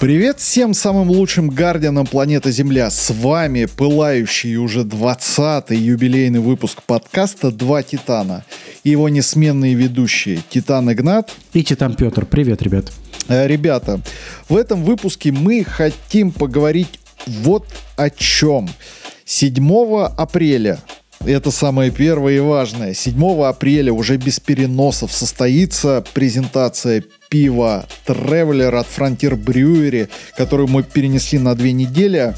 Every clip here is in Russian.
Привет всем самым лучшим гардианам планеты Земля. С вами пылающий уже 20-й юбилейный выпуск подкаста «Два Титана». И его несменные ведущие Титан Игнат и Титан Петр. Привет, ребят. Э, ребята, в этом выпуске мы хотим поговорить вот о чем. 7 апреля это самое первое и важное. 7 апреля уже без переносов состоится презентация пива Traveler от Frontier Brewery, которую мы перенесли на две недели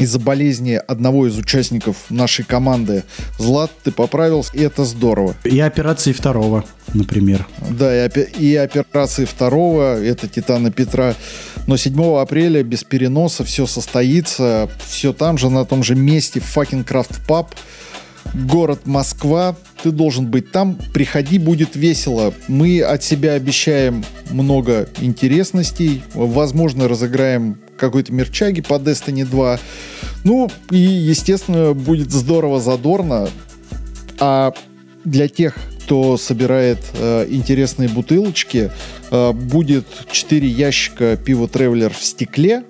из-за болезни одного из участников нашей команды. Злат, ты поправился, и это здорово. И операции второго, например. Да, и, опи- и операции второго, это Титана Петра. Но 7 апреля без переноса все состоится, все там же, на том же месте, fucking Craft Pub, город Москва, ты должен быть там, приходи, будет весело. Мы от себя обещаем много интересностей, возможно, разыграем какой-то мерчаги по Destiny 2. Ну, и, естественно, будет здорово задорно. А для тех, кто собирает э, интересные бутылочки, э, будет 4 ящика пива Тревелер в стекле.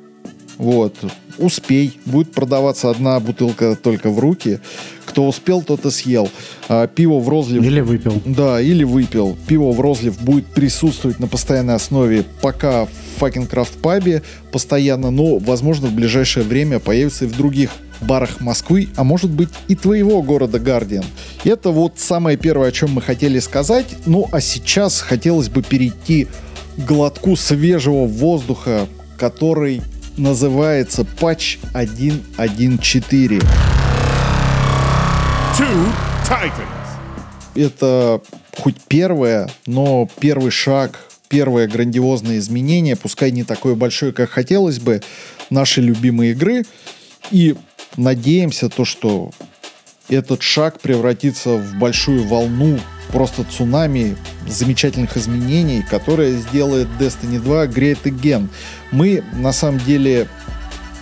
Вот. Успей. Будет продаваться одна бутылка только в руки. Кто успел, тот и съел. А, пиво в розлив... Или выпил. Да, или выпил. Пиво в розлив будет присутствовать на постоянной основе пока в fucking крафт пабе постоянно, но, возможно, в ближайшее время появится и в других барах Москвы, а может быть и твоего города Гардиан. Это вот самое первое, о чем мы хотели сказать. Ну, а сейчас хотелось бы перейти к глотку свежего воздуха, который называется патч 1.1.4. Two Titans. Это хоть первое, но первый шаг, первое грандиозное изменение, пускай не такое большое, как хотелось бы, нашей любимой игры. И надеемся то, что этот шаг превратится в большую волну, просто цунами замечательных изменений, которая сделает Destiny 2 Great Again. Мы, на самом деле,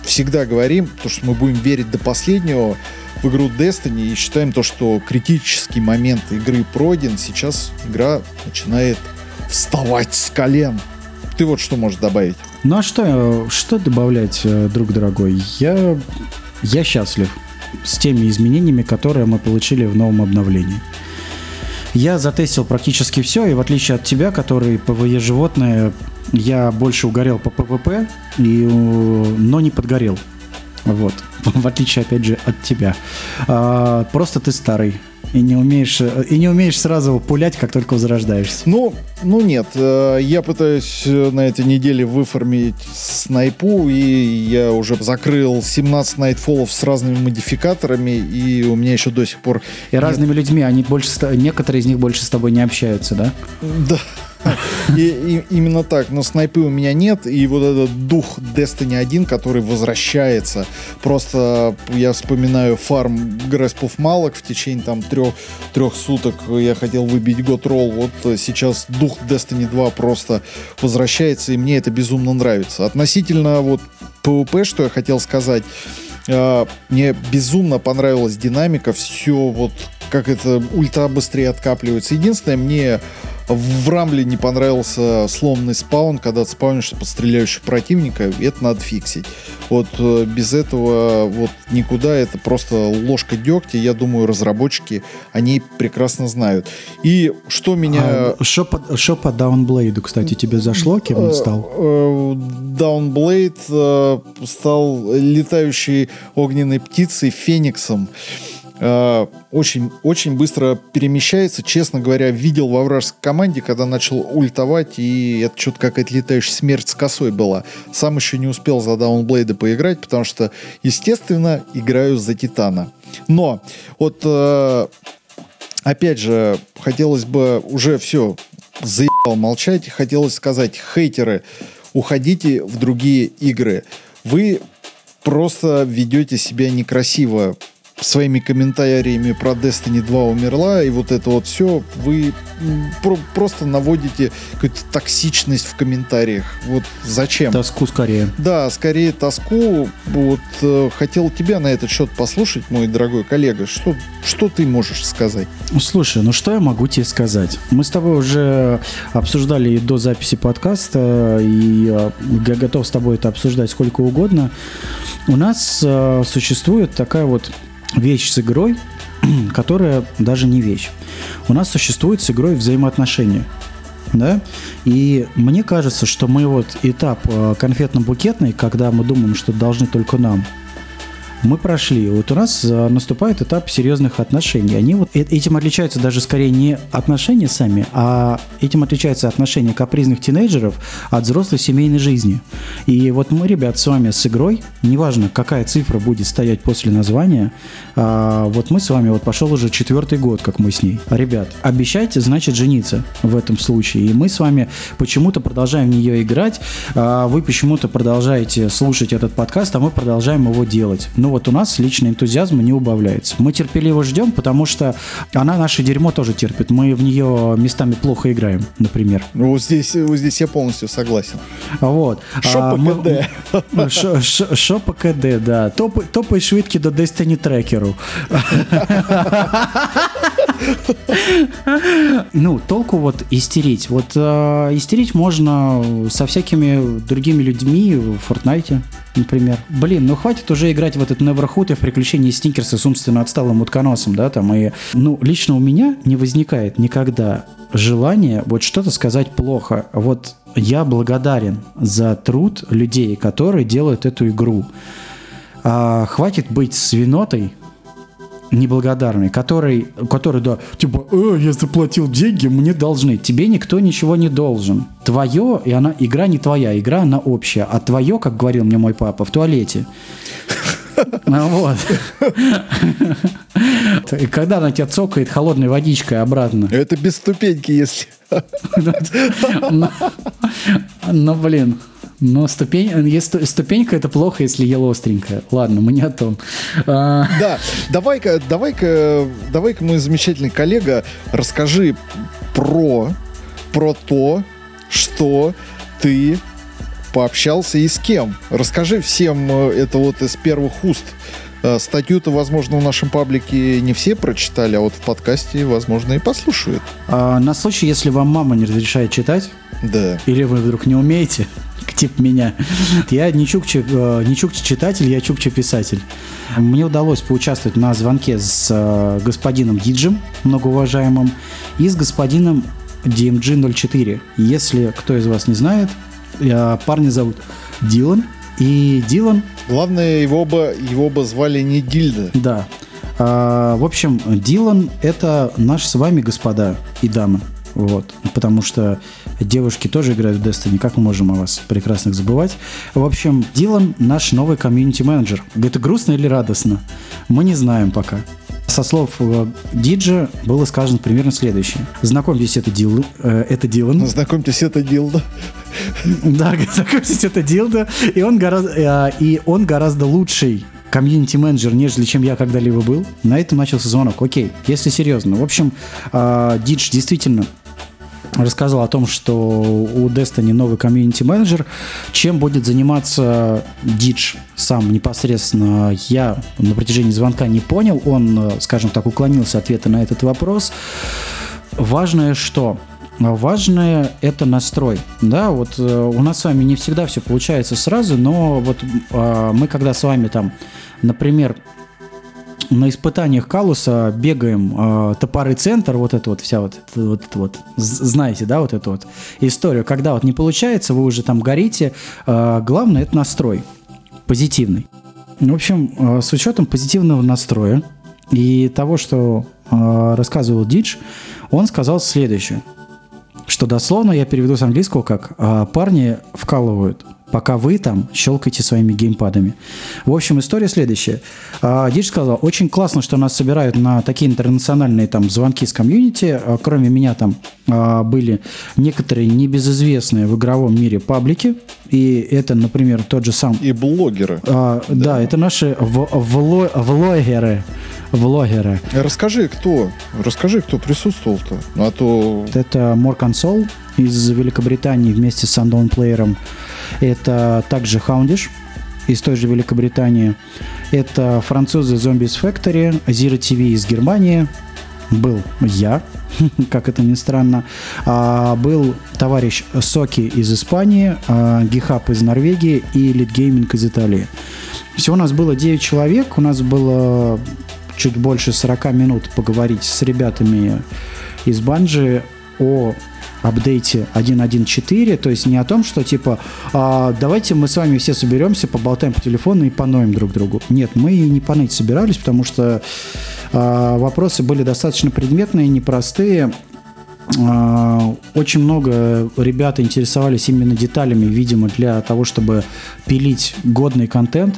всегда говорим, то, что мы будем верить до последнего в игру Destiny и считаем то, что критический момент игры пройден, сейчас игра начинает вставать с колен. Ты вот что можешь добавить? Ну а что, что добавлять, э, друг дорогой? Я, я счастлив с теми изменениями, которые мы получили в новом обновлении. Я затестил практически все, и в отличие от тебя, который ПВЕ животное, я больше угорел по ПВП, и, э, но не подгорел. Вот. В отличие, опять же, от тебя. А, просто ты старый. И не умеешь, э, и не умеешь сразу пулять, как только возрождаешься. Ну, ну нет, э, я пытаюсь э, на этой неделе выфармить снайпу, и я уже закрыл 17 nightfall ов с разными модификаторами, и у меня еще до сих пор... И разными людьми, они больше, некоторые из них больше с тобой не общаются, да? Да. И, и именно так, но снайпы у меня нет, и вот этот дух Destiny 1, который возвращается, просто я вспоминаю фарм Греспов Малок в течение там трех, трех суток. Я хотел выбить год ролл, вот э, сейчас дух Destiny 2 просто возвращается, и мне это безумно нравится. Относительно вот PvP, что я хотел сказать, э, мне безумно понравилась динамика, все вот как это ультра быстрее откапливается. Единственное, мне в Рамбле не понравился сломанный спаун, когда ты спаунишься под стреляющего противника, это надо фиксить. Вот э, без этого вот никуда, это просто ложка дегтя, я думаю, разработчики, они прекрасно знают. И что меня... А, что по, что по Даунблейду, кстати, тебе зашло, кем он стал? Даунблейд э, стал летающей огненной птицей, фениксом. Э, очень, очень быстро перемещается. Честно говоря, видел во вражеской команде, когда начал ультовать, и это что-то какая-то летающая смерть с косой была. Сам еще не успел за Даунблейда поиграть, потому что, естественно, играю за Титана. Но вот э, опять же, хотелось бы уже все заебал молчать, хотелось сказать, хейтеры, уходите в другие игры. Вы просто ведете себя некрасиво своими комментариями про Destiny 2 умерла, и вот это вот все, вы про- просто наводите какую-то токсичность в комментариях. Вот зачем? Тоску скорее. Да, скорее тоску. Вот э, хотел тебя на этот счет послушать, мой дорогой коллега. Что, что ты можешь сказать? Слушай, ну что я могу тебе сказать? Мы с тобой уже обсуждали и до записи подкаста, и э, я готов с тобой это обсуждать сколько угодно. У нас э, существует такая вот вещь с игрой, которая даже не вещь. У нас существует с игрой взаимоотношения. Да? И мне кажется, что мы вот этап э, конфетно-букетный, когда мы думаем, что должны только нам, мы прошли. Вот у нас э, наступает этап серьезных отношений. Они вот э- этим отличаются даже скорее не отношения сами, а этим отличаются отношения капризных тинейджеров от взрослой семейной жизни. И вот мы, ребят, с вами с игрой, неважно, какая цифра будет стоять после названия, а, вот мы с вами, вот пошел уже четвертый год, как мы с ней. Ребят, обещайте, значит, жениться в этом случае. И мы с вами почему-то продолжаем в нее играть, а вы почему-то продолжаете слушать этот подкаст, а мы продолжаем его делать. Ну вот у нас личный энтузиазм не убавляется. Мы терпеливо ждем, потому что она наше дерьмо тоже терпит. Мы в нее местами плохо играем, например. Ну, Вот здесь, вот здесь я полностью согласен. Вот. Шо А, по мы- КД? Шо- шо- Шо по КД, да. Топай, топай швидкі до Destiny трекеру. Ну, толку вот истерить. Вот э, истерить можно со всякими другими людьми в Фортнайте, например. Блин, ну хватит уже играть в этот Neverhood и в приключения Сникерса с умственно отсталым утконосом, да, там, и, ну, лично у меня не возникает никогда желания вот что-то сказать плохо. Вот я благодарен за труд людей, которые делают эту игру. А, хватит быть свинотой, неблагодарный, который, который, да, типа, «Э, я заплатил деньги, мне должны. Тебе никто ничего не должен. Твое, и она, игра не твоя, игра она общая. А твое, как говорил мне мой папа, в туалете. Ну Вот. И когда она тебя цокает холодной водичкой обратно. Это без ступеньки, если... Ну, ну, блин. Но ступень, ступенька это плохо, если ела остренькая. Ладно, мы не о том. А, Да, давай-ка, давай-ка, давай-ка, мой замечательный коллега, расскажи про, про то, что ты пообщался и с кем. Расскажи всем э, это вот из первых уст. Э, Статью-то, возможно, в нашем паблике не все прочитали, а вот в подкасте, возможно, и послушают. а, на случай, если вам мама не разрешает читать, Да. или вы вдруг не умеете, типа меня, я не чукче, э, не чукче читатель, я чукче писатель. Мне удалось поучаствовать на звонке с господином Диджем, многоуважаемым, и с господином DMG04. Если кто из вас не знает, парня зовут Дилан, и Дилан Главное, его оба, его оба звали не Дильда. Да. А, в общем, Дилан – это наши с вами господа и дамы. Вот. Потому что девушки тоже играют в Destiny. Как мы можем о вас прекрасных забывать? В общем, Дилан – наш новый комьюнити-менеджер. Это грустно или радостно? Мы не знаем пока. Со слов э, Диджа было сказано примерно следующее. Знакомьтесь, это, Дил, э, это Дилан. Знакомьтесь, это Дилда. Да, знакомьтесь, это Дилда, и он гораздо, э, и он гораздо лучший комьюнити-менеджер, нежели чем я когда-либо был. На этом начался звонок. Окей, если серьезно. В общем, э, Дидж действительно рассказал о том, что у Destiny новый комьюнити-менеджер. Чем будет заниматься Дидж сам непосредственно, я на протяжении звонка не понял. Он, скажем так, уклонился от ответа на этот вопрос. Важное что? Важное это настрой. Да, вот э, у нас с вами не всегда все получается сразу, но вот э, мы когда с вами там, например, на испытаниях Калуса бегаем э, топоры центр, вот это вот вся вот, вот, это вот знаете, да, вот эту вот историю, когда вот не получается, вы уже там горите, э, главное это настрой позитивный. В общем, э, с учетом позитивного настроя и того, что э, рассказывал Дидж, он сказал следующее, что дословно я переведу с английского как «парни вкалывают, пока вы там щелкаете своими геймпадами. В общем, история следующая. А, Диш сказал, очень классно, что нас собирают на такие интернациональные там звонки с комьюнити. А, Кроме меня там а, были некоторые небезызвестные в игровом мире паблики. И это, например, тот же сам... И блогеры. а, да. это наши в- вло- влогеры. Влогеры. Расскажи, кто? Расскажи, кто присутствовал-то. А то... Это More Console из Великобритании вместе с Unknown Player. Это также Houndish из той же Великобритании. Это французы Zombies Factory, Zero TV из Германии. Был я, как это ни странно. А, был товарищ Соки из Испании, а, Гихаб из Норвегии и Gaming из Италии. Всего у нас было 9 человек. У нас было чуть больше 40 минут поговорить с ребятами из Банжи о апдейте 1.1.4, то есть не о том, что типа «А, давайте мы с вами все соберемся, поболтаем по телефону и поноем друг другу. Нет, мы и не поныть собирались, потому что а, вопросы были достаточно предметные, непростые. А, Очень много ребят интересовались именно деталями, видимо, для того, чтобы пилить годный контент.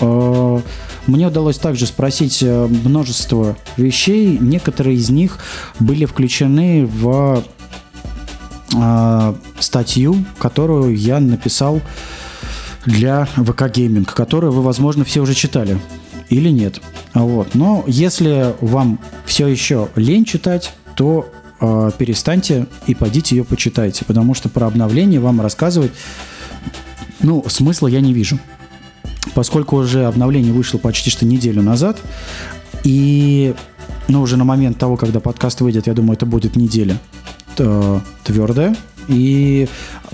А, Мне удалось также спросить э, множество вещей. Некоторые из них были включены в а, статью, которую я написал для ВК Гейминг, которую вы, возможно, все уже читали. Или нет. Вот. Но если вам все еще лень читать, то э, перестаньте и пойдите ее почитайте, потому что про обновление вам рассказывать, ну, смысла я не вижу. Поскольку уже обновление вышло почти что неделю назад, и, ну, уже на момент того, когда подкаст выйдет, я думаю, это будет неделя э, твердая, и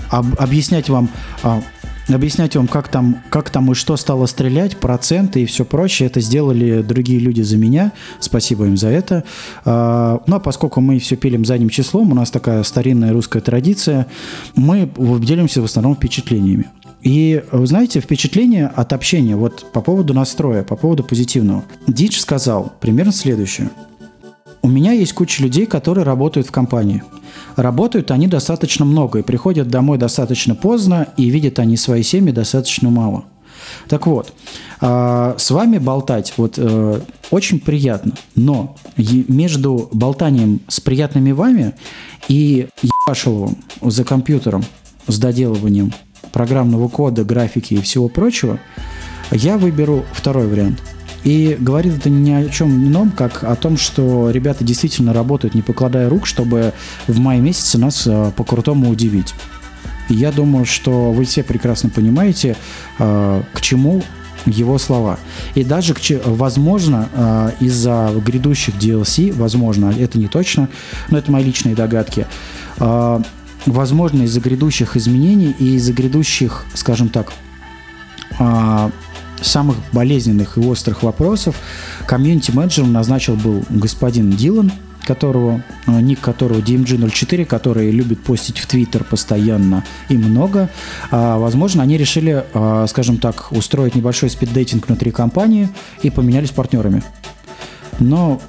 об- объяснять вам а, объяснять вам, как там, как там и что стало стрелять, проценты и все прочее, это сделали другие люди за меня. Спасибо им за это. А, Ну, а поскольку мы все пилим задним числом, у нас такая старинная русская традиция, мы делимся в основном впечатлениями. И, вы знаете, впечатление от общения, вот по поводу настроя, по поводу позитивного. Дидж сказал примерно следующее. У меня есть куча людей, которые работают в компании. Работают они достаточно много и приходят домой достаточно поздно, и видят они свои семьи достаточно мало. Так вот, а, с вами болтать вот э, очень приятно, но между болтанием с приятными вами и ебашиловым за компьютером с доделыванием программного кода, графики и всего прочего, я выберу второй вариант. И говорит это ни о чем ином, как о том, что ребята действительно работают, не покладая рук, чтобы в мае месяце нас э, по-крутому удивить. И я думаю, что вы все прекрасно понимаете, э, к чему его слова. И даже, возможно, э, из-за грядущих DLC, возможно, это не точно, но это мои личные догадки, возможно, из-за грядущих изменений и из-за грядущих, скажем так, самых болезненных и острых вопросов комьюнити-менеджером назначил был господин Дилан, которого, э, ник которого DMG04, который любит постить в Твиттер постоянно и много. А, возможно, они решили, а, скажем так, устроить небольшой спиддейтинг внутри компании и поменялись партнерами. Но,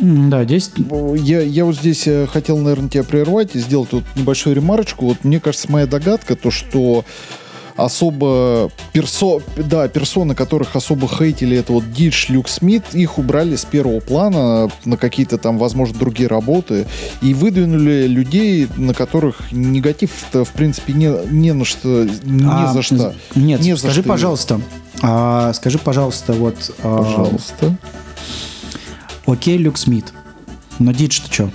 да, здесь Я, я вот здесь э, хотел, наверное, тебя прервать и сделать вот небольшую ремарочку. Вот мне кажется, моя догадка, то, что особо персо, да, персоны, которых особо хейтили, это вот Дидж, Люк Смит, их убрали с первого плана на какие-то там, возможно, другие работы и выдвинули людей, на которых негатив-то, в принципе, не, не на что, не А, за что. Нет, Не скажи, что. пожалуйста, а, скажи, пожалуйста, вот... а, Пожалуйста. Окей, Люк Смит. Но Дидж ты чё?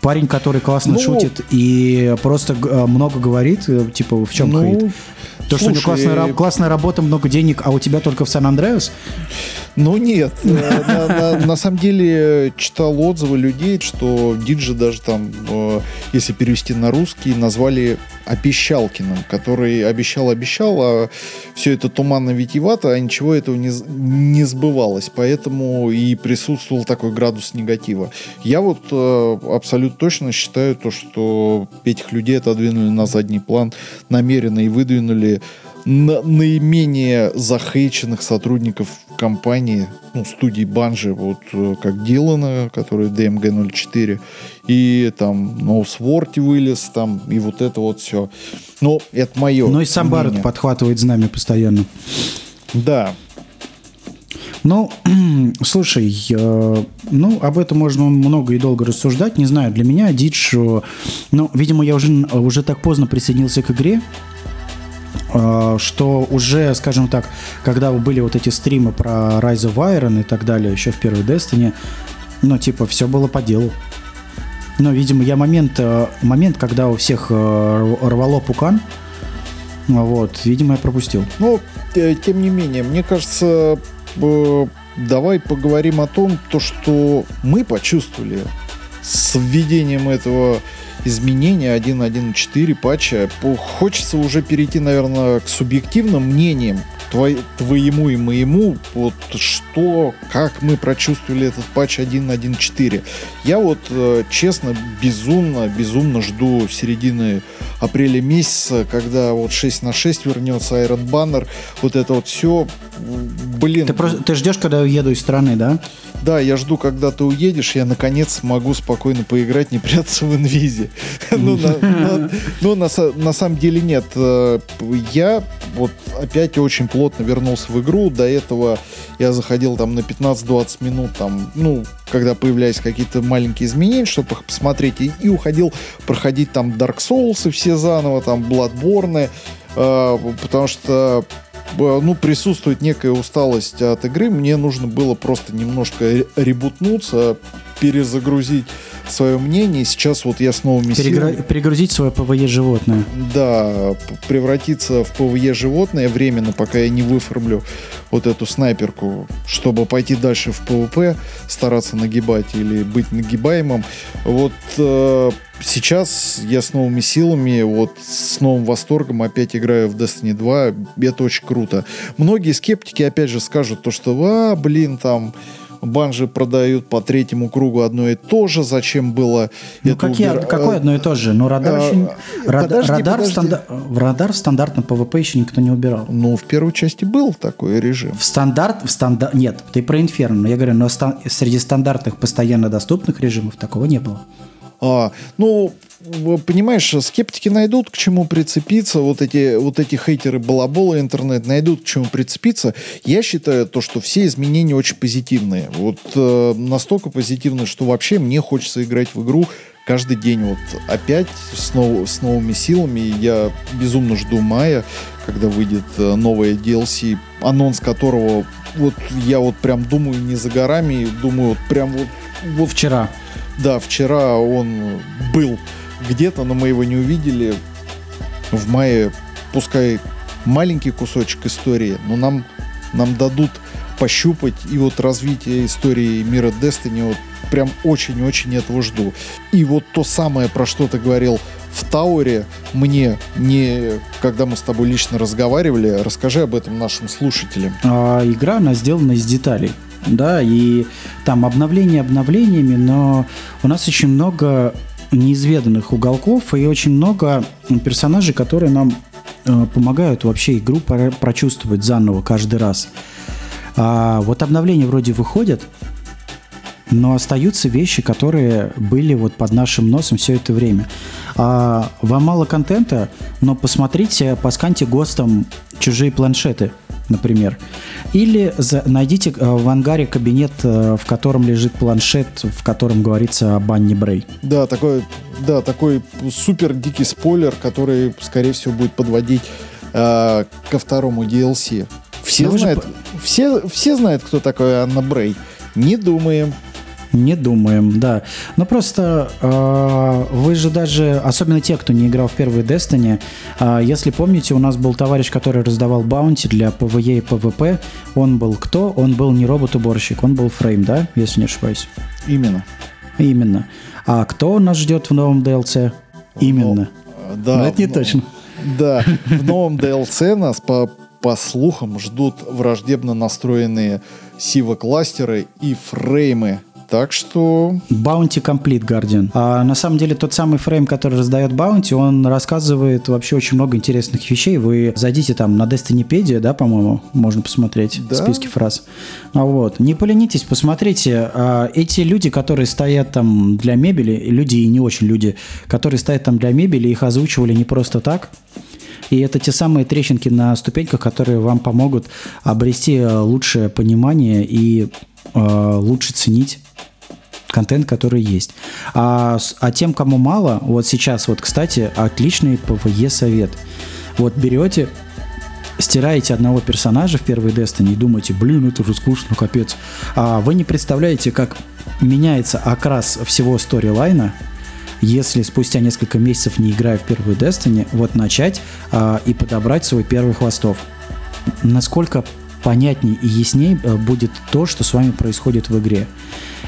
Парень, который классно Ну- шутит и просто г- много говорит, э, типа, в чем Ну, хейт? То, что у него слушай, классная, классная работа, много денег, а у тебя только в Сан-Андреас? Ну нет, э, на, самом деле читал отзывы людей, что Диджи даже там, э, если перевести на русский, назвали Опещалкиным, который обещал-обещал, а все это туманно витиевато, а ничего этого не сбывалось, поэтому и присутствовал такой градус негатива. Я вот э, абсолютно точно считаю то, что этих людей отодвинули на задний план намеренно и выдвинули на- наименее захейченных сотрудников компании ну, студии Банжи, вот э, как Дилана, который DMG 04, и там No Sword вылез, там, и вот это вот все. Но это мое Ну и сам Барретт подхватывает знамя постоянно. Да, Ну, слушай, э, ну, об этом можно много и долго рассуждать. Не знаю, для меня Дидж, э, ну, видимо, я уже, уже так поздно присоединился к игре, что уже, скажем так, когда были вот эти стримы про Rise of Iron и так далее, еще в первой Destiny, ну, типа, все было по делу. Но, видимо, я момент, э, момент, когда у всех э, рвало пукан, вот, видимо, я пропустил. Но, э, тем не менее, мне кажется, давай поговорим о том, то, что мы почувствовали с введением этого изменения 1.1.4 патча. Хочется уже перейти, наверное, к субъективным мнениям твоему и моему, вот что, как мы прочувствовали этот патч 1.1.4. Я вот, э, честно, безумно, безумно жду середины апреля месяца, когда вот 6 на 6 вернется Iron Banner, вот это вот все, блин. Ты, просто, ты ждешь, когда я уеду из страны, да? Да, я жду, когда ты уедешь, я наконец смогу спокойно поиграть, не прятаться в инвизе. Ну, на- на- ну, на са- на самом деле нет. Э, Я вот опять очень плотно вернулся в игру. До этого я заходил там на 15-20 минут, там, ну, когда появлялись какие-то маленькие изменения, чтобы их посмотреть, и, и уходил проходить там Dark Souls все заново, там Bloodborne, э, потому что ну, присутствует некая усталость от игры. Мне нужно было просто немножко ре- ребутнуться, перезагрузить свое мнение. Сейчас вот я с новыми силами... Перегра- перегрузить свое ПВЕ животное. Да, превратиться в ПВЕ животное временно, пока я не выфармлю вот эту снайперку, чтобы пойти дальше в ПВП, стараться нагибать или быть нагибаемым. Вот э, сейчас я с новыми силами, вот с новым восторгом опять играю в Destiny 2. Это очень круто. Многие скептики опять же скажут то, что, а, блин, там Bungie продают по третьему кругу одно и то же, зачем было Ну, это какие, убира- какое одно и то же? Ну, радар, А, еще, рад- подожди, радар, подожди. В радар в стандартном ПВП еще никто не убирал. Ну, в первой части был такой режим. В стандарт, в стандарт, нет, ты про Инферно, я говорю, но ста- среди стандартных постоянно доступных режимов такого не было. А, ну, понимаешь, скептики найдут к чему прицепиться, вот эти, вот эти хейтеры балабола интернет найдут к чему прицепиться. Я считаю то, что все изменения очень позитивные. Вот э, настолько позитивные, что вообще мне хочется играть в игру каждый день. Вот опять с, нов- с новыми силами. Я безумно жду мая, когда выйдет э, новая DLC, анонс которого вот я вот прям думаю не за горами, думаю вот прям вот, вот Вчера. Да, вчера он был где-то, но мы его не увидели. В мае, пускай маленький кусочек истории, но нам, нам дадут пощупать и вот развитие истории мира Destiny вот прям очень-очень этого жду. И вот то самое, про что ты говорил в Тауре, мне не, когда мы с тобой лично разговаривали, расскажи об этом нашим слушателям. А, игра, она сделана из деталей. Да, и там обновления обновлениями, но у нас очень много неизведанных уголков и очень много персонажей, которые нам э, помогают вообще игру пора- прочувствовать заново каждый раз. А вот обновления вроде выходят, но остаются вещи, которые были вот под нашим носом все это время. А вам мало контента, но посмотрите, посканьте ГОСТом чужие планшеты, например. Или за- найдите э, в ангаре кабинет, э, в котором лежит планшет, в котором говорится о Банни Брей. Да, такой, да, такой супер дикий спойлер, который, скорее всего, будет подводить э, ко второму DLC. Все Но вы же знают, все, все знают, кто такой Анна Брей. Не думаем. Не думаем, да. Но просто э, вы же даже, особенно те, кто не играл в первый Destiny, э, если помните, у нас был товарищ, который раздавал баунти для PvE и PvP. Он был кто? Он был не робот-уборщик, он был Фрейм, да, если не ошибаюсь. Именно. Именно. А кто нас ждет в новом DLC? Именно. Э, Да, Но это не но- точно. Да, в новом DLC нас по, по слухам ждут враждебно настроенные сива-кластеры и фреймы. Так что... Bounty Complete Guardian. А на самом деле тот самый фрейм, который раздает Bounty, он рассказывает вообще очень много интересных вещей. Вы зайдите там на Destinypedia, да, по-моему, можно посмотреть Да. списки фраз. А вот. Не поленитесь, посмотрите. А, эти люди, которые стоят там для мебели, люди и не очень люди, которые стоят там для мебели, их озвучивали не просто так. И это те самые трещинки на ступеньках, которые вам помогут обрести э, лучшее понимание и э, лучше ценить контент, который есть. А, а тем, кому мало, вот сейчас, вот, кстати, отличный ПВЕ совет. Вот берете, стираете одного персонажа в первой Destiny и думаете, блин, это же скучно, капец. А вы не представляете, как меняется окрас всего сторилайна, если спустя несколько месяцев, не играя в первую Destiny, вот начать а, и подобрать свой первый хвостов. Насколько понятней и ясней э, будет то, что с вами происходит в игре.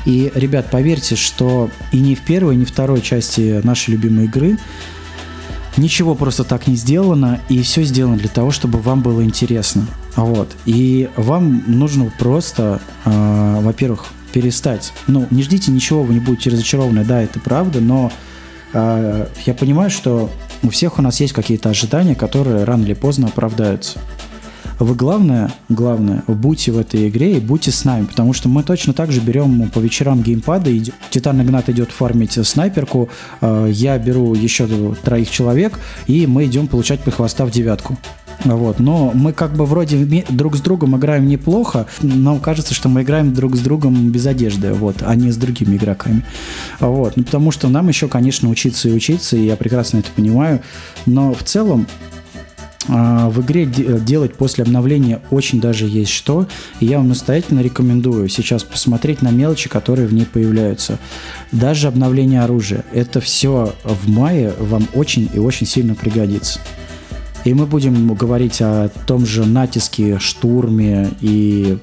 И, ребят, поверьте, что и ни в первой, ни в второй части нашей любимой игры ничего просто так не сделано, и все сделано для того, чтобы вам было интересно. Вот. И вам нужно просто, э, во-первых, перестать. Ну, не ждите ничего, вы не будете разочарованы, да, это правда, но э, я понимаю, что у всех у нас есть какие-то ожидания, которые рано или поздно оправдаются. Вы главное, главное, будьте в этой игре и будьте с нами, потому что мы точно так же берем по вечерам геймпады, идё- Титан Игнат идет фармить снайперку, э, я беру еще троих человек, и мы идем получать прихвоста в девятку. Вот. Но мы как бы вроде друг с другом играем неплохо, но кажется, что мы играем друг с другом без одежды, вот, а не с другими игроками. Вот. Ну, потому что нам еще, конечно, учиться и учиться, и я прекрасно это понимаю, но в целом а, в игре де- делать после обновления очень даже есть что. И я вам настоятельно рекомендую сейчас посмотреть на мелочи, которые в ней появляются. Даже обновление оружия. Это все в мае вам очень и очень сильно пригодится. И мы будем говорить о том же натиске, штурме и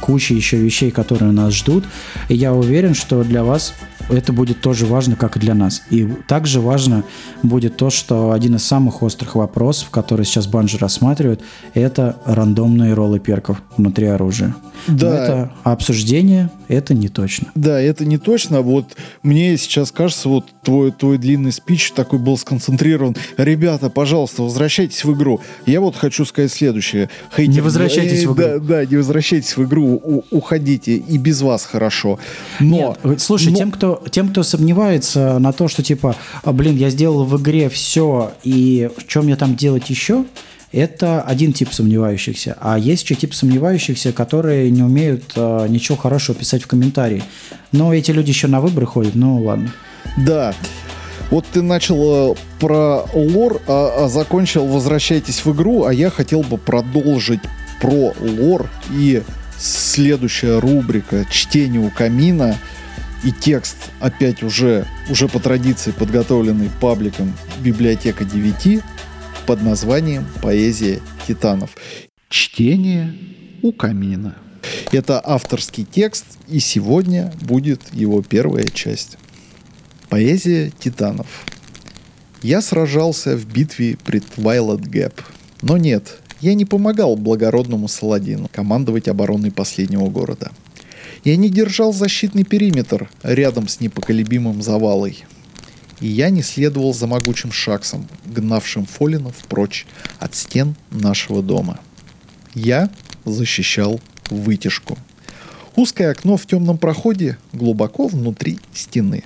куче еще вещей, которые нас ждут. И я уверен, что для вас это будет тоже важно, как и для нас. И также важно будет то, что один из самых острых вопросов, который сейчас Банжи рассматривает, это рандомные роллы перков внутри оружия. Да. Но это обсуждение, это не точно. Да, это не точно. Вот мне сейчас кажется, вот твой, твой длинный спич такой был сконцентрирован. Ребята, пожалуйста, возвращайтесь в игру. Я вот хочу сказать следующее. Хейтер- Не возвращайтесь в игру. Да, да, не возвращайтесь в игру. У- уходите. И без вас хорошо. Но... Нет, слушай, но- тем, кто, тем, кто сомневается на то, что типа, «А, блин, я сделал в игре все, и в чем мне там делать еще, это один тип сомневающихся. А есть еще тип сомневающихся, которые не умеют а, ничего хорошего писать в комментарии. Но эти люди еще на выборы ходят, ну ладно. Да. Вот ты начал э, про лор, а, а закончил «Возвращайтесь в игру», а я хотел бы продолжить про лор и следующая рубрика «Чтение у камина» и текст опять уже, уже по традиции подготовленный пабликом «Библиотека 9» под названием «Поэзия титанов». Чтение у камина. Это авторский текст, и сегодня будет его первая часть. Поэзия титанов. Я сражался в битве при Твайлет Гэп. Но нет, я не помогал благородному Саладину командовать обороной последнего города. Я не держал защитный периметр рядом с непоколебимым завалой. И я не следовал за могучим шаксом, гнавшим Фолинов прочь от стен нашего дома. Я защищал вытяжку. Узкое окно в темном проходе глубоко внутри стены.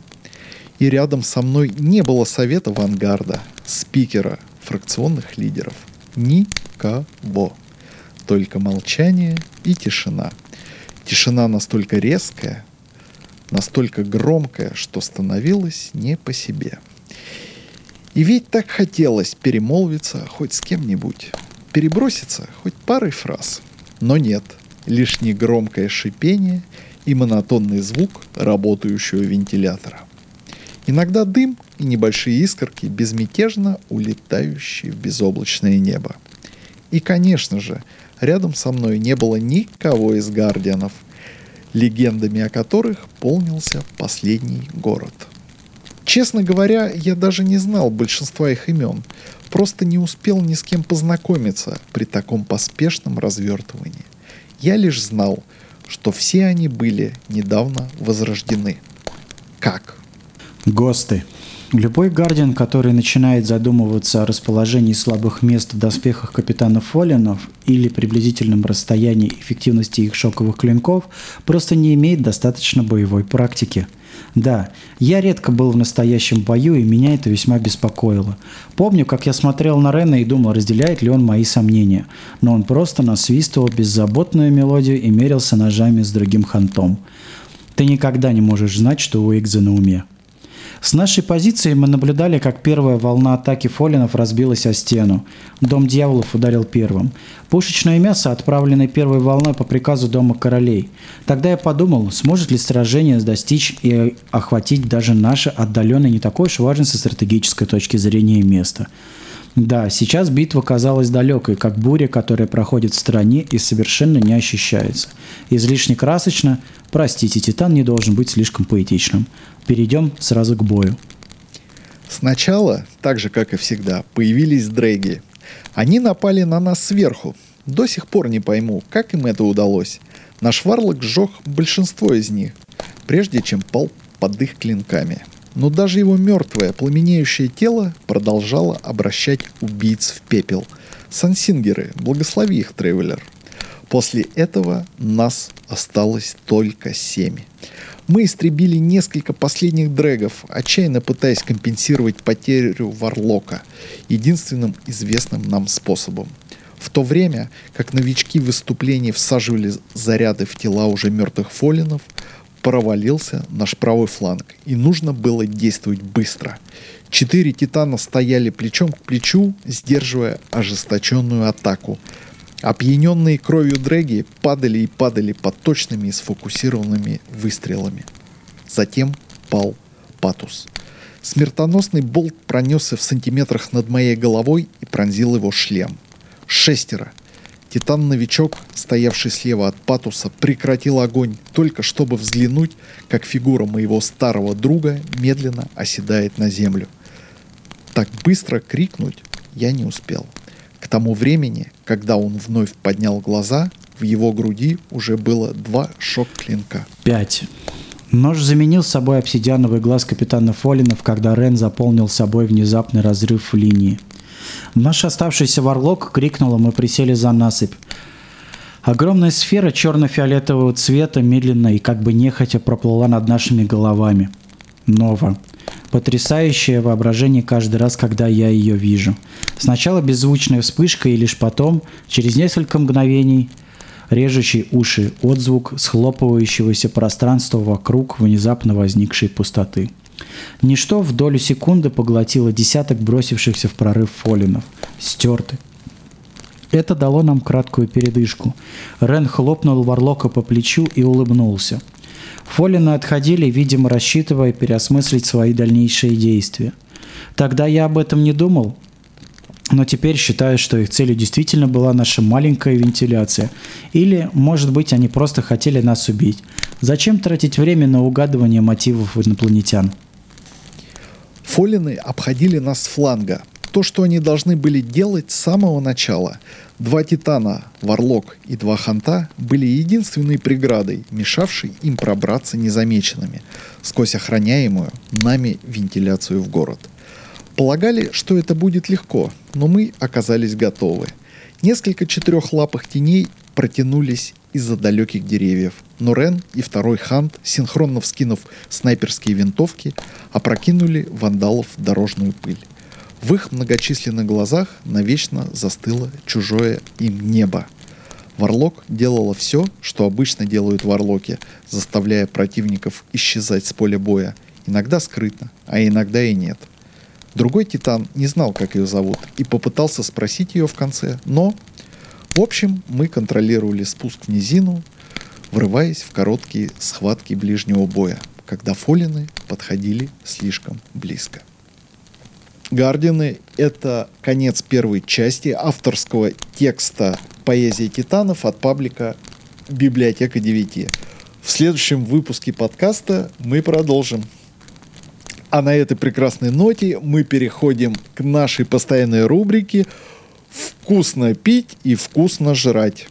И рядом со мной не было совета авангарда, спикера, фракционных лидеров. Никого. Только молчание и тишина. Тишина настолько резкая, настолько громкая, что становилось не по себе. И ведь так хотелось перемолвиться хоть с кем-нибудь, переброситься хоть парой фраз. Но нет, лишь негромкое шипение и монотонный звук работающего вентилятора. Иногда дым и небольшие искорки, безмятежно улетающие в безоблачное небо. И, конечно же, рядом со мной не было никого из гардианов, легендами о которых полнился последний город. Честно говоря, я даже не знал большинства их имен, просто не успел ни с кем познакомиться при таком поспешном развертывании. Я лишь знал, что все они были недавно возрождены. Как? ГОСТы. Любой гардиан, который начинает задумываться о расположении слабых мест в доспехах капитана Фоллинов или приблизительном расстоянии эффективности их шоковых клинков, просто не имеет достаточно боевой практики. Да, я редко был в настоящем бою, и меня это весьма беспокоило. Помню, как я смотрел на Рена и думал, разделяет ли он мои сомнения. Но он просто насвистывал беззаботную мелодию и мерился ножами с другим хантом. Ты никогда не можешь знать, что у Игза на уме. С нашей позиции мы наблюдали, как первая волна атаки фолинов разбилась о стену. Дом дьяволов ударил первым. Пушечное мясо, отправленное первой волной по приказу Дома королей. Тогда я подумал, сможет ли сражение достичь и охватить даже наше отдаленное не такое уж важное со стратегической точки зрения место. Да, сейчас битва казалась далекой, как буря, которая проходит в стране и совершенно не ощущается. Излишне красочно, простите, Титан не должен быть слишком поэтичным. Перейдем сразу к бою. Сначала, так же как и всегда, появились дрейги. Они напали на нас сверху. До сих пор не пойму, как им это удалось. Наш варлок сжег большинство из них, прежде чем пал под их клинками. Но даже его мертвое, пламенеющее тело продолжало обращать убийц в пепел. Сансингеры, благослови их, Тревелер. После этого нас осталось только семь. Мы истребили несколько последних дрэгов, отчаянно пытаясь компенсировать потерю Варлока единственным известным нам способом. В то время, как новички в выступлении всаживали заряды в тела уже мертвых фолинов, провалился наш правый фланг, и нужно было действовать быстро. Четыре титана стояли плечом к плечу, сдерживая ожесточенную атаку, Опьяненные кровью дрэги падали и падали под точными и сфокусированными выстрелами. Затем пал Патус. Смертоносный болт пронесся в сантиметрах над моей головой и пронзил его шлем. Шестеро. Титан-новичок, стоявший слева от Патуса, прекратил огонь, только чтобы взглянуть, как фигура моего старого друга медленно оседает на землю. Так быстро крикнуть я не успел. К тому времени, когда он вновь поднял глаза, в его груди уже было два шок-клинка. Пять. Нож заменил собой обсидиановый глаз капитана Фолинов, когда Рен заполнил собой внезапный разрыв в линии. Наш оставшийся варлок крикнул, и мы присели за насыпь. Огромная сфера черно-фиолетового цвета медленно и как бы нехотя проплыла над нашими головами. Нова. Потрясающее воображение каждый раз, когда я ее вижу. Сначала беззвучная вспышка, и лишь потом, через несколько мгновений, режущий уши отзвук схлопывающегося пространства вокруг внезапно возникшей пустоты. Ничто в долю секунды поглотило десяток бросившихся в прорыв фолинов. Стерты. Это дало нам краткую передышку. Рен хлопнул Варлока по плечу и улыбнулся – Фолины отходили, видимо, рассчитывая переосмыслить свои дальнейшие действия. Тогда я об этом не думал, но теперь считаю, что их целью действительно была наша маленькая вентиляция. Или, может быть, они просто хотели нас убить. Зачем тратить время на угадывание мотивов инопланетян? Фолины обходили нас с фланга. То, что они должны были делать с самого начала – Два титана, Варлок и два Ханта, были единственной преградой, мешавшей им пробраться незамеченными сквозь охраняемую нами вентиляцию в город. Полагали, что это будет легко, но мы оказались готовы. Несколько четырехлапых теней протянулись из-за далеких деревьев, но Рен и второй Хант, синхронно вскинув снайперские винтовки, опрокинули вандалов в дорожную пыль. В их многочисленных глазах навечно застыло чужое им небо. Варлок делала все, что обычно делают варлоки, заставляя противников исчезать с поля боя, иногда скрытно, а иногда и нет. Другой титан не знал, как ее зовут, и попытался спросить ее в конце, но... В общем, мы контролировали спуск в низину, врываясь в короткие схватки ближнего боя, когда фолины подходили слишком близко. Гардины — это конец первой части авторского текста «Поэзия титанов» от паблика «Библиотека 9». В следующем выпуске подкаста мы продолжим. А на этой прекрасной ноте мы переходим к нашей постоянной рубрике «Вкусно пить и вкусно жрать».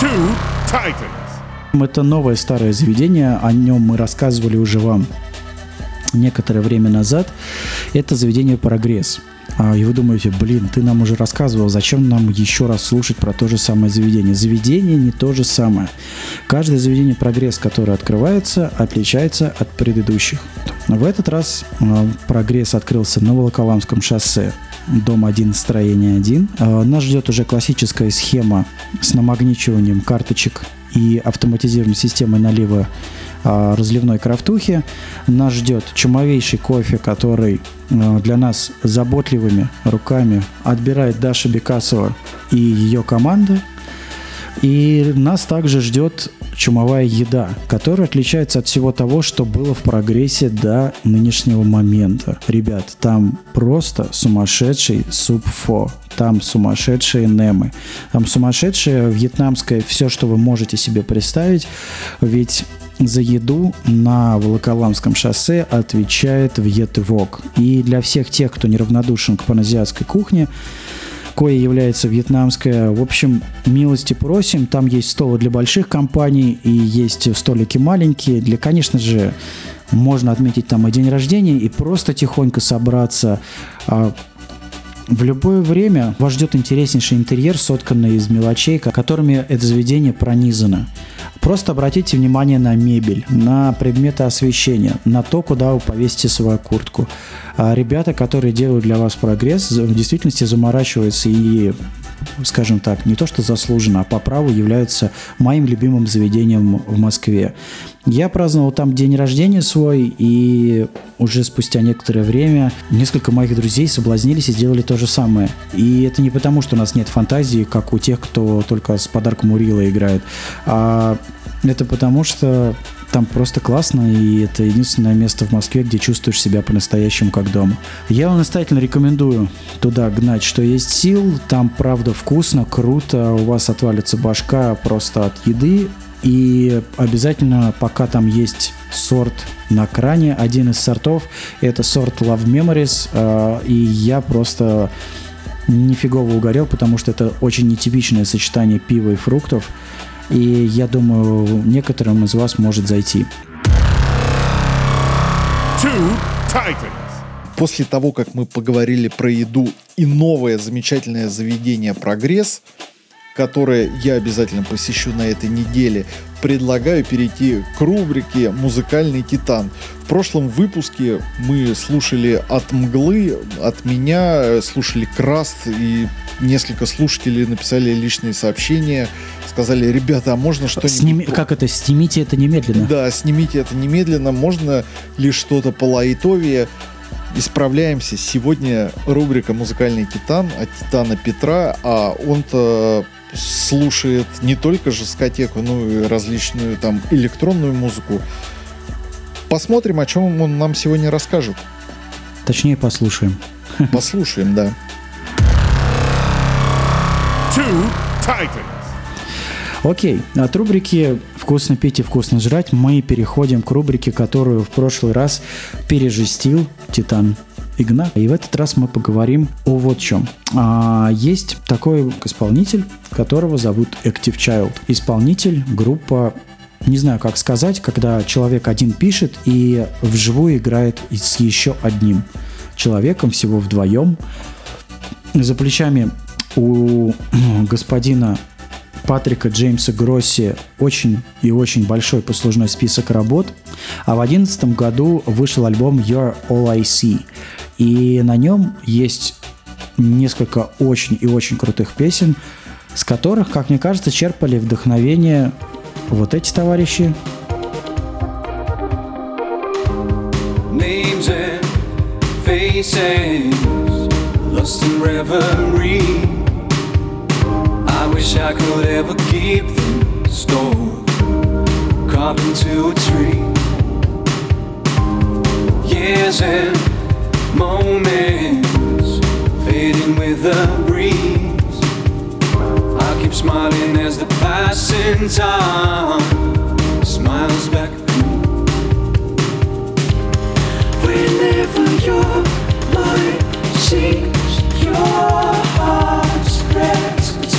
Two Titans. Это новое старое заведение, о нем мы рассказывали уже вам некоторое время назад. Это заведение «Прогресс». А, и вы думаете, блин, ты нам уже рассказывал, зачем нам еще раз слушать про то же самое заведение? Заведение не то же самое. Каждое заведение «Прогресс», которое открывается, отличается от предыдущих. В этот раз а, «Прогресс» открылся на Волоколамском шоссе, дом 1, строение 1. А, нас ждет уже классическая схема с намагничиванием карточек и автоматизированной системой налива разливной крафтухи. Нас ждет чумовейший кофе, который а, для нас заботливыми руками отбирает Даша Бекасова и ее команда. И нас также ждет чумовая еда, которая отличается от всего того, что было в прогрессе до нынешнего момента. Ребят, там просто сумасшедший суп-фо. Там сумасшедшие немы. Там сумасшедшее вьетнамское все, что вы можете себе представить. Ведь за еду на Волоколамском шоссе отвечает Вьетвок. И для всех тех, кто неравнодушен к паназиатской кухне, кое является вьетнамская. В общем, милости просим. Там есть столы для больших компаний и есть столики маленькие. Для, конечно же, можно отметить там и день рождения, и просто тихонько собраться. А, в любое время вас ждет интереснейший интерьер, сотканный из мелочей, которыми это заведение пронизано. Просто обратите внимание на мебель, на предметы освещения, на то, куда вы повесите свою куртку. А ребята, которые делают для вас прогресс, в действительности заморачиваются и скажем так, не то что заслуженно, а по праву являются моим любимым заведением в Москве. Я праздновал там день рождения свой, и уже спустя некоторое время несколько моих друзей соблазнились и сделали то же самое. И это не потому, что у нас нет фантазии, как у тех, кто только с подарком Урила играет, а это потому, что там просто классно, и это единственное место в Москве, где чувствуешь себя по-настоящему как дома. Я вам настоятельно рекомендую туда гнать, что есть сил. Там, правда, вкусно, круто. У вас отвалится башка просто от еды. И обязательно, пока там есть сорт на кране, один из сортов, это сорт Love Memories. А, и я просто нифигово угорел, потому что это очень нетипичное сочетание пива и фруктов. И я думаю, некоторым из вас может зайти. Two Titans. После того, как мы поговорили про еду и новое замечательное заведение «Прогресс», которое я обязательно посещу на этой неделе, предлагаю перейти к рубрике «Музыкальный титан». В прошлом выпуске мы слушали от «Мглы», от меня, слушали «Краст», и несколько слушателей написали личные сообщения, сказали, ребята, а можно что-нибудь... Сними... Как это? Снимите это немедленно. Да, снимите это немедленно. Можно ли что-то по лайтовее? Исправляемся. Сегодня рубрика «Музыкальный титан» от Титана Петра, а он-то слушает не только же скотеку, но и различную там электронную музыку. Посмотрим, о чем он нам сегодня расскажет. Точнее, послушаем. Послушаем, да. Two Titans. Окей, от рубрики «Вкусно пить и вкусно жрать» мы переходим к рубрике, которую в прошлый раз пережестил Титан Игнат. И в этот раз мы поговорим о вот чем. А, есть такой исполнитель, которого зовут Active Child. Исполнитель, группа не знаю, как сказать, когда человек один пишет и вживую играет с еще одним человеком, всего вдвоем. За плечами у господина Патрика Джеймса Гросси очень и очень большой послужной список работ. А в 2011 году вышел альбом You're All I See. И на нем есть несколько очень и очень крутых песен, с которых, как мне кажется, черпали вдохновение вот эти товарищи. Names and faces, lost in. Wish I could ever keep them stored, carved into a tree. Years and moments fading with the breeze. I keep smiling as the passing time smiles back. Whenever your mind sinks, your heart spreads its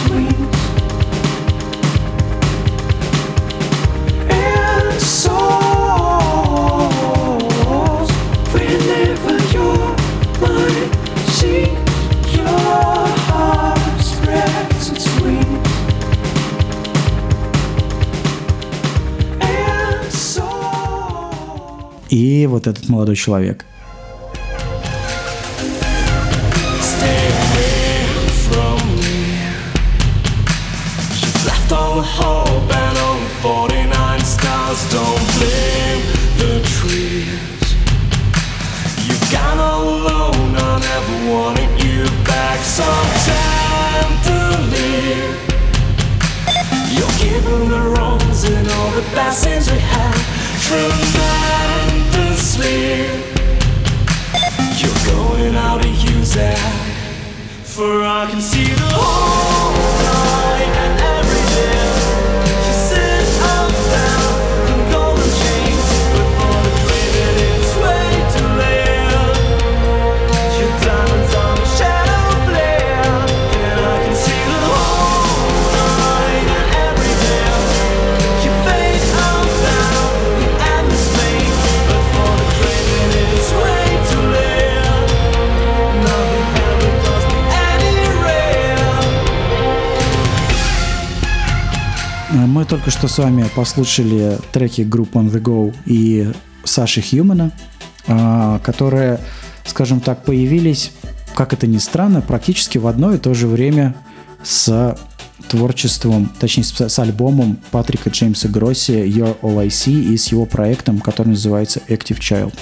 и вот этот молодой человек. Только что с вами послушали треки групп On The Go и Саши Хьюмана, а, которые, скажем так, появились, как это ни странно, практически в одно и то же время с творчеством, точнее, с, альбомом Патрика Джеймса Гросси Your All I See и с его проектом, который называется Active Child.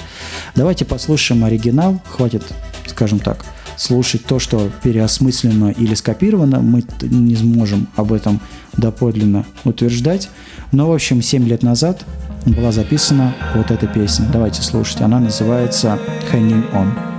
Давайте послушаем оригинал, хватит, скажем так, слушать то, что переосмысленно или скопировано, мы не сможем об этом доподлинно утверждать. Но, в общем, 7 лет назад была записана вот эта песня. Давайте слушать. Она называется Hanging On.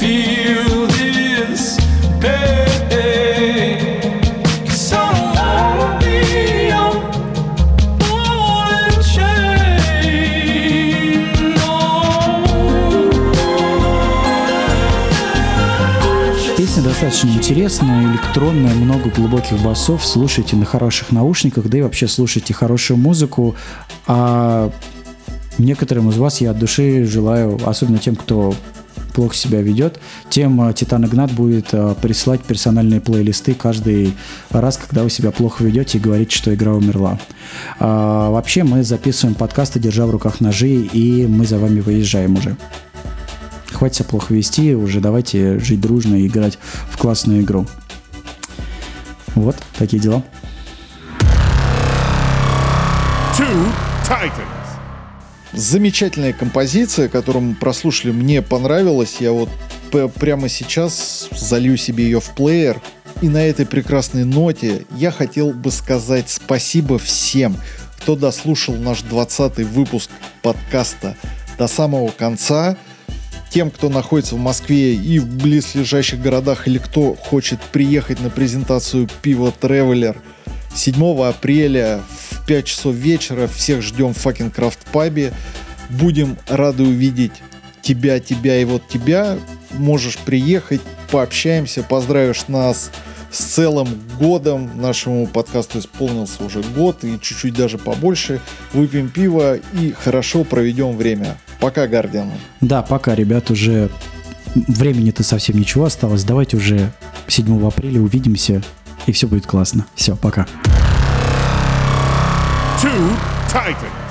Песня достаточно интересная, электронная, много глубоких басов. Слушайте на хороших наушниках, да и вообще слушайте хорошую музыку. А некоторым из вас я от души желаю, особенно тем, кто плохо себя ведет, тем а, Титан Игнат будет а, присылать персональные плейлисты каждый раз, когда вы себя плохо ведете и говорите, что игра умерла. А, вообще мы записываем подкасты, держа в руках ножи, и мы за вами выезжаем уже. Хватит себя плохо вести, уже давайте жить дружно и играть в классную игру. Вот, такие дела. Two Titans. Замечательная композиция, которую мы прослушали, мне понравилась. Я вот прямо сейчас залью себе ее в плеер. И на этой прекрасной ноте я хотел бы сказать спасибо всем, кто дослушал наш 20 выпуск подкаста до самого конца. Тем, кто находится в Москве и в близлежащих городах, или кто хочет приехать на презентацию пива Traveler 7 апреля в 5 часов вечера. Всех ждем в Fucking Craft пабе. Будем рады увидеть тебя, тебя и вот тебя. Можешь приехать, пообщаемся, поздравишь нас с целым годом. Нашему подкасту исполнился уже год и чуть-чуть даже побольше. Выпьем пиво и хорошо проведем время. Пока, Guardian. Да, пока, ребят, уже времени-то совсем ничего осталось. Давайте уже 7 апреля увидимся, и все будет классно. Все, пока. Two Titans.